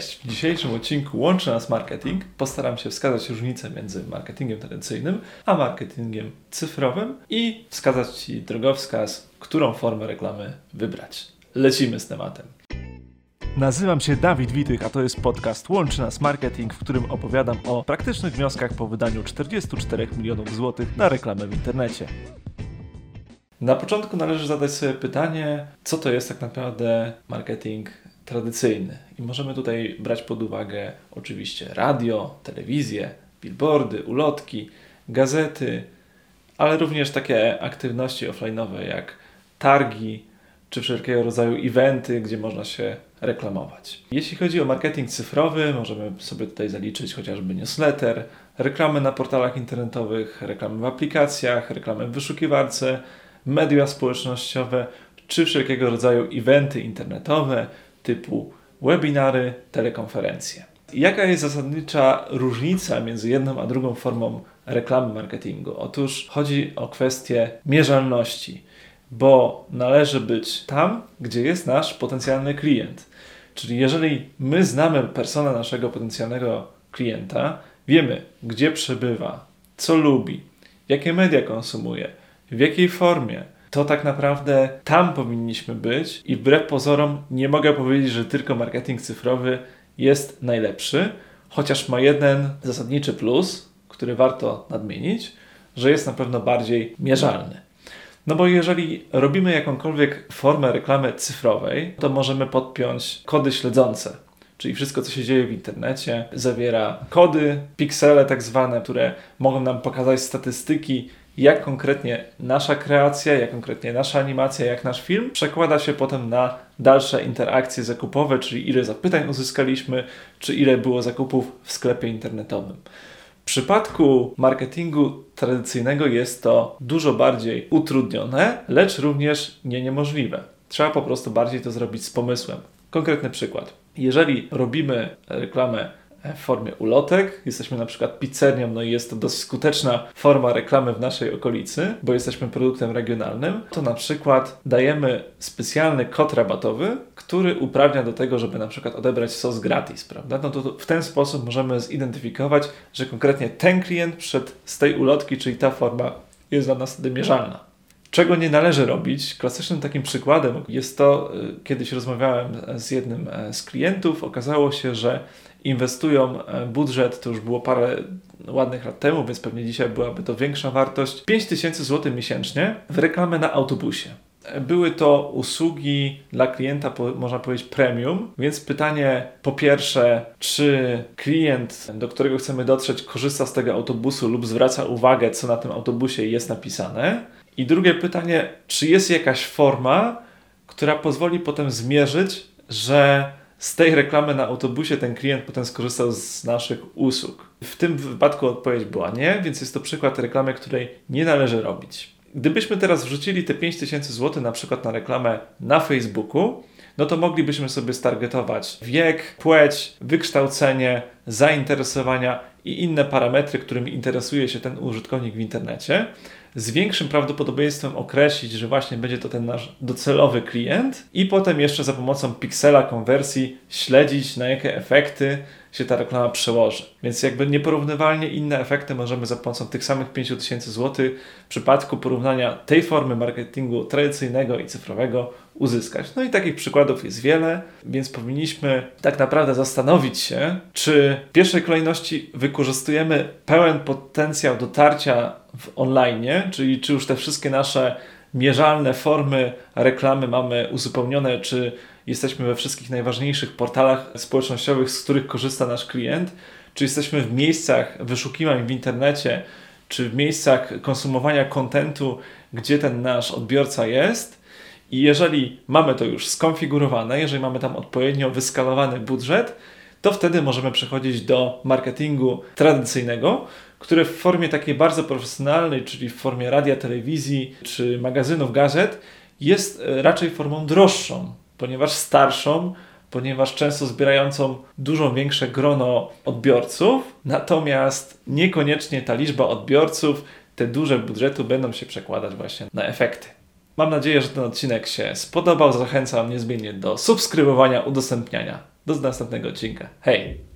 Cześć! W dzisiejszym odcinku Łączy nas marketing. Postaram się wskazać różnicę między marketingiem tradycyjnym a marketingiem cyfrowym i wskazać Ci drogowskaz, którą formę reklamy wybrać. Lecimy z tematem. Nazywam się Dawid Witych, a to jest podcast Łączy Nas Marketing, w którym opowiadam o praktycznych wnioskach po wydaniu 44 milionów złotych na reklamę w internecie. Na początku należy zadać sobie pytanie, co to jest tak naprawdę marketing tradycyjny. I możemy tutaj brać pod uwagę oczywiście radio, telewizję, billboardy, ulotki, gazety, ale również takie aktywności offline'owe jak targi czy wszelkiego rodzaju eventy, gdzie można się reklamować. Jeśli chodzi o marketing cyfrowy, możemy sobie tutaj zaliczyć chociażby newsletter, reklamy na portalach internetowych, reklamy w aplikacjach, reklamy w wyszukiwarce, media społecznościowe czy wszelkiego rodzaju eventy internetowe typu webinary, telekonferencje. Jaka jest zasadnicza różnica między jedną a drugą formą reklamy marketingu? Otóż chodzi o kwestię mierzalności, bo należy być tam, gdzie jest nasz potencjalny klient. Czyli jeżeli my znamy personę naszego potencjalnego klienta, wiemy, gdzie przebywa, co lubi, jakie media konsumuje, w jakiej formie, to tak naprawdę tam powinniśmy być i wbrew pozorom nie mogę powiedzieć, że tylko marketing cyfrowy jest najlepszy, chociaż ma jeden zasadniczy plus, który warto nadmienić, że jest na pewno bardziej mierzalny. No bo jeżeli robimy jakąkolwiek formę reklamy cyfrowej, to możemy podpiąć kody śledzące, czyli wszystko, co się dzieje w internecie, zawiera kody, piksele tak zwane, które mogą nam pokazać statystyki jak konkretnie nasza kreacja, jak konkretnie nasza animacja, jak nasz film przekłada się potem na dalsze interakcje zakupowe, czyli ile zapytań uzyskaliśmy, czy ile było zakupów w sklepie internetowym. W przypadku marketingu tradycyjnego jest to dużo bardziej utrudnione, lecz również nie niemożliwe. Trzeba po prostu bardziej to zrobić z pomysłem. Konkretny przykład. Jeżeli robimy reklamę w formie ulotek. Jesteśmy na przykład pizzerią, no i jest to dość skuteczna forma reklamy w naszej okolicy, bo jesteśmy produktem regionalnym. To na przykład dajemy specjalny kod rabatowy, który uprawnia do tego, żeby na przykład odebrać sos gratis, prawda? No to w ten sposób możemy zidentyfikować, że konkretnie ten klient przed z tej ulotki, czyli ta forma jest dla nas wtedy mierzalna. Czego nie należy robić? Klasycznym takim przykładem jest to, y, kiedyś rozmawiałem z jednym e, z klientów, okazało się, że inwestują e, budżet, to już było parę ładnych lat temu, więc pewnie dzisiaj byłaby to większa wartość, 5000 zł miesięcznie w reklamę na autobusie. Były to usługi dla klienta, można powiedzieć, premium, więc pytanie po pierwsze, czy klient, do którego chcemy dotrzeć, korzysta z tego autobusu lub zwraca uwagę, co na tym autobusie jest napisane. I drugie pytanie, czy jest jakaś forma, która pozwoli potem zmierzyć, że z tej reklamy na autobusie ten klient potem skorzystał z naszych usług. W tym wypadku odpowiedź była nie, więc jest to przykład reklamy, której nie należy robić. Gdybyśmy teraz wrzucili te 5000 zł na przykład na reklamę na Facebooku, no to moglibyśmy sobie stargetować wiek, płeć, wykształcenie, zainteresowania i inne parametry, którymi interesuje się ten użytkownik w internecie z większym prawdopodobieństwem określić, że właśnie będzie to ten nasz docelowy klient i potem jeszcze za pomocą piksela konwersji śledzić na jakie efekty się ta reklama przełoży. Więc jakby nieporównywalnie inne efekty możemy za pomocą tych samych 5000 zł w przypadku porównania tej formy marketingu tradycyjnego i cyfrowego uzyskać. No i takich przykładów jest wiele, więc powinniśmy tak naprawdę zastanowić się, czy w pierwszej kolejności wykorzystujemy pełen potencjał dotarcia w online, czyli czy już te wszystkie nasze mierzalne formy reklamy mamy uzupełnione, czy jesteśmy we wszystkich najważniejszych portalach społecznościowych, z których korzysta nasz klient, czy jesteśmy w miejscach wyszukiwań w internecie, czy w miejscach konsumowania kontentu, gdzie ten nasz odbiorca jest. I jeżeli mamy to już skonfigurowane, jeżeli mamy tam odpowiednio wyskalowany budżet, to wtedy możemy przechodzić do marketingu tradycyjnego, które w formie takiej bardzo profesjonalnej, czyli w formie radia, telewizji czy magazynów, gazet, jest e, raczej formą droższą, ponieważ starszą, ponieważ często zbierającą dużo większe grono odbiorców, natomiast niekoniecznie ta liczba odbiorców, te duże budżety będą się przekładać właśnie na efekty. Mam nadzieję, że ten odcinek się spodobał. Zachęcam niezmiennie do subskrybowania, udostępniania Do następnego odcinka. Hej!